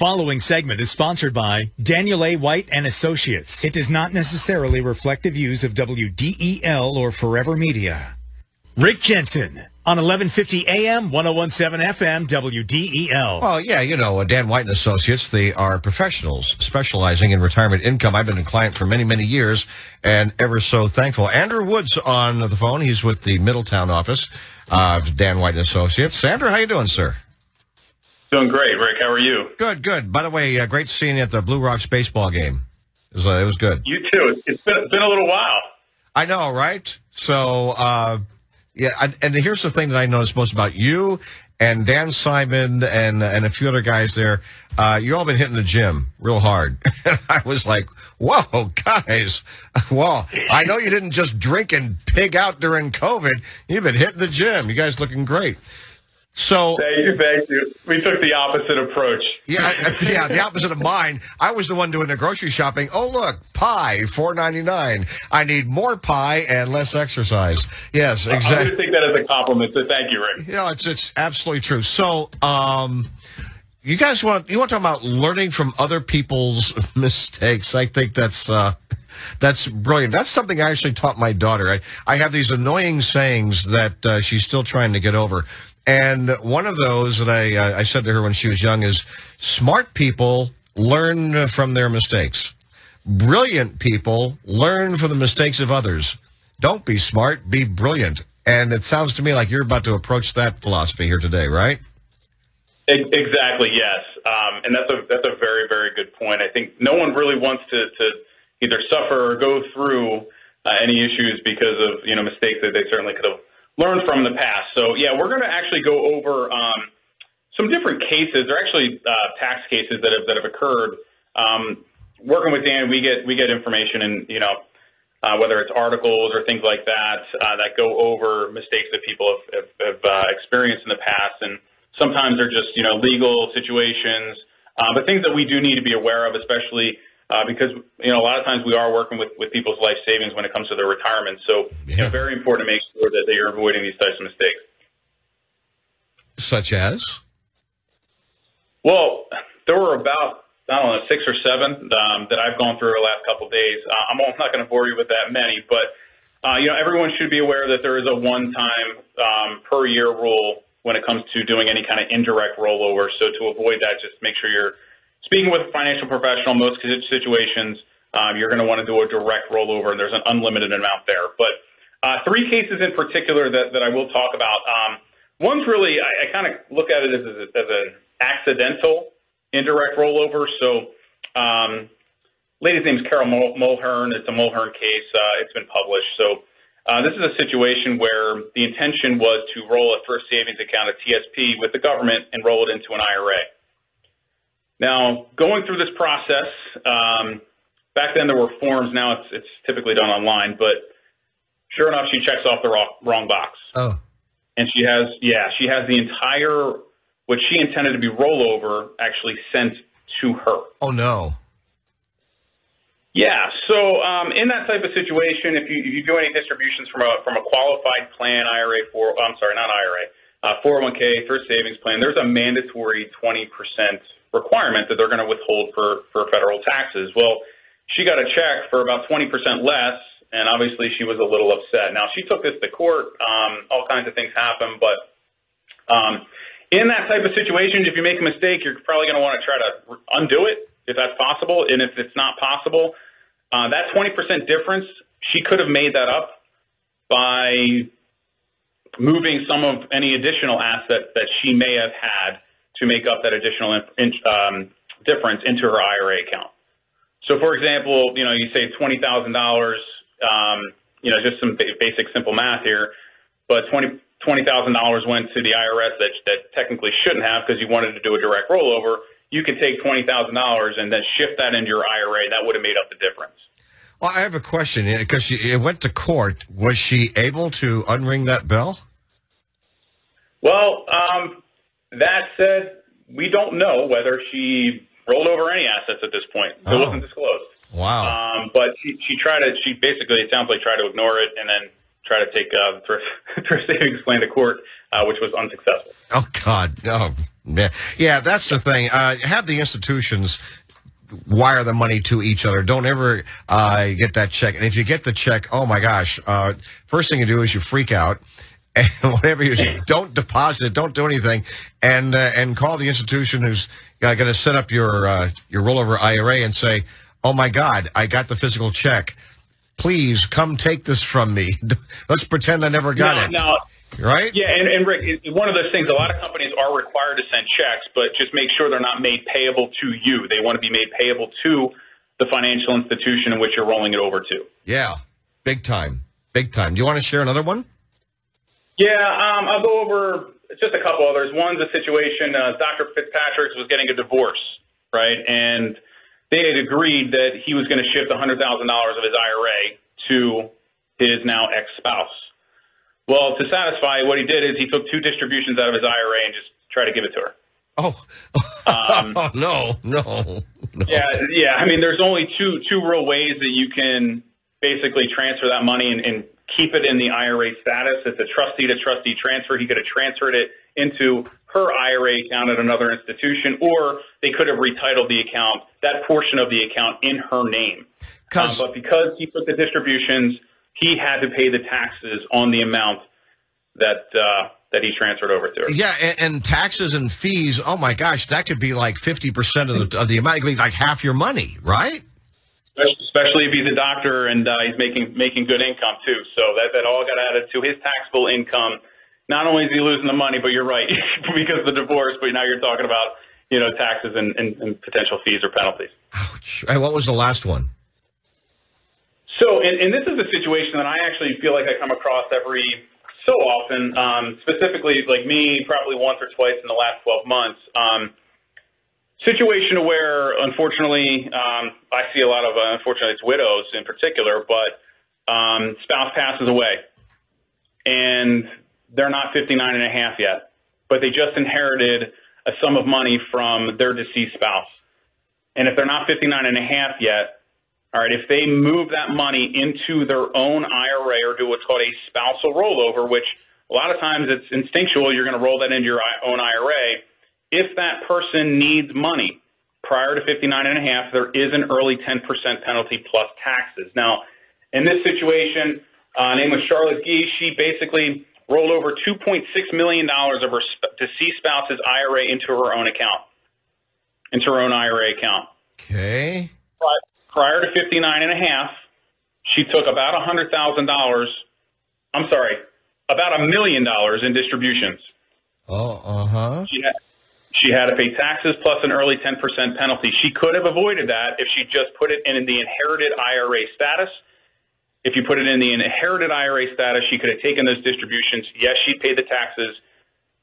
following segment is sponsored by Daniel A. White and Associates. It does not necessarily reflect the views of WDEL or Forever Media. Rick Jensen on 1150 AM, 1017 FM, WDEL. Well, yeah, you know, uh, Dan White and Associates, they are professionals specializing in retirement income. I've been a client for many, many years and ever so thankful. Andrew Woods on the phone. He's with the Middletown office of Dan White and Associates. Andrew, how you doing, sir? Doing great, Rick. How are you? Good, good. By the way, uh, great seeing you at the Blue Rocks baseball game. It was, uh, it was good. You too. It's been, been a little while. I know, right? So, uh, yeah, and, and here's the thing that I noticed most about you and Dan Simon and and a few other guys there. Uh, you all been hitting the gym real hard. and I was like, whoa, guys. Well, I know you didn't just drink and pig out during COVID. You've been hitting the gym. You guys looking great. So thank you, thank you. We took the opposite approach. Yeah, yeah, the opposite of mine. I was the one doing the grocery shopping. Oh, look, pie, four ninety nine. I need more pie and less exercise. Yes, exactly. I take that as a compliment. So thank you, Rick. Yeah, it's it's absolutely true. So, um, you guys want you want to talk about learning from other people's mistakes? I think that's. Uh, that's brilliant. That's something I actually taught my daughter. I, I have these annoying sayings that uh, she's still trying to get over. And one of those that I, uh, I said to her when she was young is smart people learn from their mistakes. Brilliant people learn from the mistakes of others. Don't be smart, be brilliant. And it sounds to me like you're about to approach that philosophy here today, right? Exactly, yes. Um, and that's a, that's a very, very good point. I think no one really wants to, to either suffer or go through uh, any issues because of, you know, mistakes that they certainly could have learned from the past. So yeah, we're going to actually go over um, some different cases. They're actually uh, tax cases that have that have occurred. Um, working with Dan, we get we get information and you know uh, whether it's articles or things like that uh, that go over mistakes that people have, have, have uh, experienced in the past, and sometimes they're just you know legal situations, uh, but things that we do need to be aware of, especially uh, because you know a lot of times we are working with, with people's life savings when it comes to their retirement. So yeah. you know, very important to make sure that they are avoiding these types of mistakes. Such as? Well, there were about I don't know six or seven um, that I've gone through the last couple of days. Uh, I'm not going to bore you with that many, but uh, you know everyone should be aware that there is a one-time um, per year rule when it comes to doing any kind of indirect rollover. So to avoid that, just make sure you're speaking with a financial professional, most situations, um, you're going to want to do a direct rollover, and there's an unlimited amount there. But uh, three cases in particular that, that I will talk about. Um, one's really, I, I kind of look at it as, a, as an accidental indirect rollover. So um, lady's name is Carol Mulhern. It's a Mulhern case. Uh, it's been published. So uh, this is a situation where the intention was to roll a thrift savings account, a TSP, with the government and roll it into an IRA. Now, going through this process, um, back then there were forms. Now it's, it's typically done online, but sure enough, she checks off the wrong, wrong box. Oh. And she has, yeah, she has the entire, what she intended to be rollover actually sent to her. Oh, no. Yeah. So um, in that type of situation, if you, if you do any distributions from a from a qualified plan, IRA for I'm sorry, not IRA, uh, 401k, thrift savings plan, there's a mandatory 20 percent requirement that they're going to withhold for, for federal taxes. Well, she got a check for about 20% less, and obviously she was a little upset. Now, she took this to court. Um, all kinds of things happen, but um, in that type of situation, if you make a mistake, you're probably going to want to try to undo it if that's possible. And if it's not possible, uh, that 20% difference, she could have made that up by moving some of any additional assets that she may have had to make up that additional um, difference into her IRA account. So, for example, you know, you say twenty thousand um, dollars. You know, just some basic, simple math here, but twenty twenty thousand dollars went to the IRS that that technically shouldn't have because you wanted to do a direct rollover. You could take twenty thousand dollars and then shift that into your IRA. That would have made up the difference. Well, I have a question because it went to court. Was she able to unring that bell? Well, um, that said, we don't know whether she rolled over any assets at this point. So oh. It wasn't disclosed. Wow. Um, but she, she tried to, she basically, it sounds like tried to ignore it and then try to take uh, thrift, thrift savings plan to court, uh, which was unsuccessful. Oh, God. No. Yeah, yeah, that's the thing. Uh, have the institutions wire the money to each other. Don't ever uh, get that check. And if you get the check, oh my gosh, uh, first thing you do is you freak out. And whatever you do, don't deposit it, don't do anything, and uh, and call the institution who's going to set up your uh, your rollover IRA and say, "Oh my God, I got the physical check. Please come take this from me. Let's pretend I never got no, it." No, right? Yeah, and, and Rick, one of those things, a lot of companies are required to send checks, but just make sure they're not made payable to you. They want to be made payable to the financial institution in which you're rolling it over to. Yeah, big time. Big time. Do you want to share another one? Yeah, um, I'll go over just a couple others. One's a situation, uh, Dr. Fitzpatrick's was getting a divorce, right? And they had agreed that he was going to shift $100,000 of his IRA to his now ex-spouse. Well, to satisfy, what he did is he took two distributions out of his IRA and just tried to give it to her. Oh, um, oh no, no, no. Yeah, yeah. I mean, there's only two two real ways that you can basically transfer that money and, and keep it in the IRA status. It's a trustee to trustee transfer. He could have transferred it into her IRA account at another institution, or they could have retitled the account, that portion of the account in her name. Um, but because he took the distributions, he had to pay the taxes on the amount that uh, that he transferred over to her. Yeah, and, and, taxes and fees. Oh my gosh, that could be like fifty percent of the of the amount. It could be like half your money, right? Especially if he's a doctor and uh, he's making making good income too. So that that all got added to his taxable income. Not only is he losing the money, but you're right because of the divorce. But now you're talking about you know taxes and, and, and potential fees or penalties. Ouch! And what was the last one? So, and, and this is a situation that I actually feel like I come across every so often. Um, specifically, like me, probably once or twice in the last 12 months. Um, situation where, unfortunately, um, I see a lot of, uh, unfortunately, it's widows in particular, but um, spouse passes away, and they're not 59 and a half yet, but they just inherited a sum of money from their deceased spouse. And if they're not 59 and a half yet, all right, if they move that money into their own IRA or do what's called a spousal rollover, which a lot of times it's instinctual, you're going to roll that into your own IRA if that person needs money prior to 59 and a half, there is an early 10% penalty plus taxes. Now, in this situation, uh, name was Charlotte Gee. She basically rolled over $2.6 million of her deceased spouse's IRA into her own account, into her own IRA account. Okay. Prior to 59 and a half, she took about $100,000, I'm sorry, about a million dollars in distributions. Oh, uh-huh. She had, she had to pay taxes plus an early 10% penalty. She could have avoided that if she just put it in the inherited IRA status. If you put it in the inherited IRA status, she could have taken those distributions. Yes, she paid the taxes,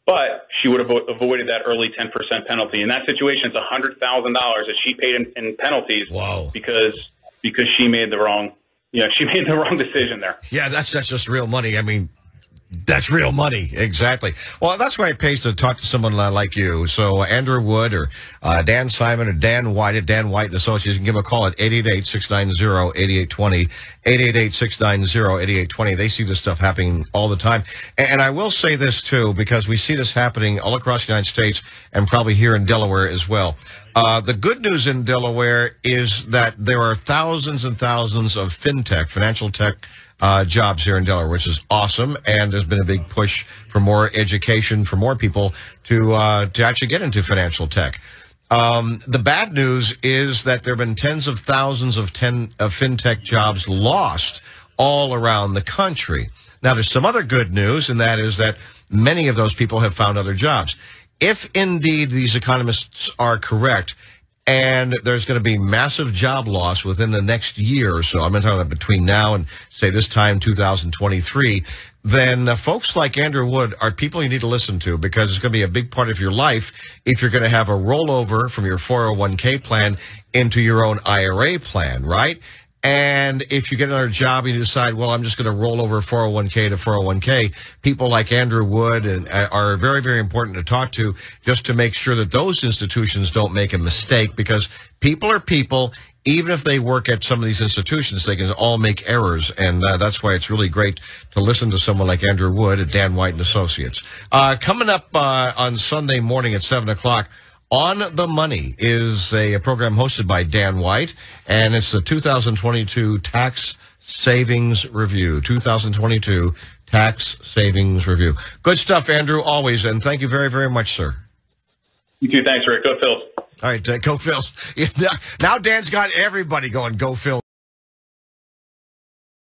but she would have avoided that early 10% penalty. In that situation, it's $100,000 that she paid in, in penalties wow. because because she made the wrong you know, she made the wrong decision there. Yeah, that's that's just real money. I mean, that's real money. Exactly. Well, that's why it pays to talk to someone like you. So uh, Andrew Wood or uh, Dan Simon or Dan White at Dan White and Associates, you can give them a call at 888-690-8820, 888-690-8820. They see this stuff happening all the time. And, and I will say this too, because we see this happening all across the United States and probably here in Delaware as well. Uh, the good news in Delaware is that there are thousands and thousands of fintech, financial tech uh, jobs here in Delaware, which is awesome. And there's been a big push for more education for more people to uh, to actually get into financial tech. Um, the bad news is that there have been tens of thousands of, ten, of fintech jobs lost all around the country. Now, there's some other good news, and that is that many of those people have found other jobs. If indeed these economists are correct, and there's going to be massive job loss within the next year or so. I'm talking about between now and say this time 2023. Then uh, folks like Andrew Wood are people you need to listen to because it's going to be a big part of your life if you're going to have a rollover from your 401k plan into your own IRA plan, right? And if you get another job and you decide, well, I'm just going to roll over 401k to 401k, people like Andrew Wood and uh, are very, very important to talk to just to make sure that those institutions don't make a mistake because people are people. Even if they work at some of these institutions, they can all make errors, and uh, that's why it's really great to listen to someone like Andrew Wood at Dan White and Associates. Uh, coming up uh, on Sunday morning at seven o'clock. On the Money is a, program hosted by Dan White, and it's the 2022 Tax Savings Review. 2022 Tax Savings Review. Good stuff, Andrew, always, and thank you very, very much, sir. You too. Thanks, Rick. Go Phil. All right, uh, go Phil. now Dan's got everybody going, go Phils.